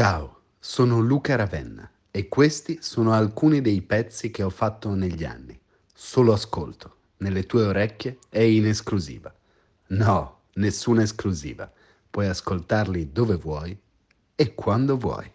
Ciao, sono Luca Ravenna e questi sono alcuni dei pezzi che ho fatto negli anni. Solo ascolto, nelle tue orecchie e in esclusiva. No, nessuna esclusiva. Puoi ascoltarli dove vuoi e quando vuoi.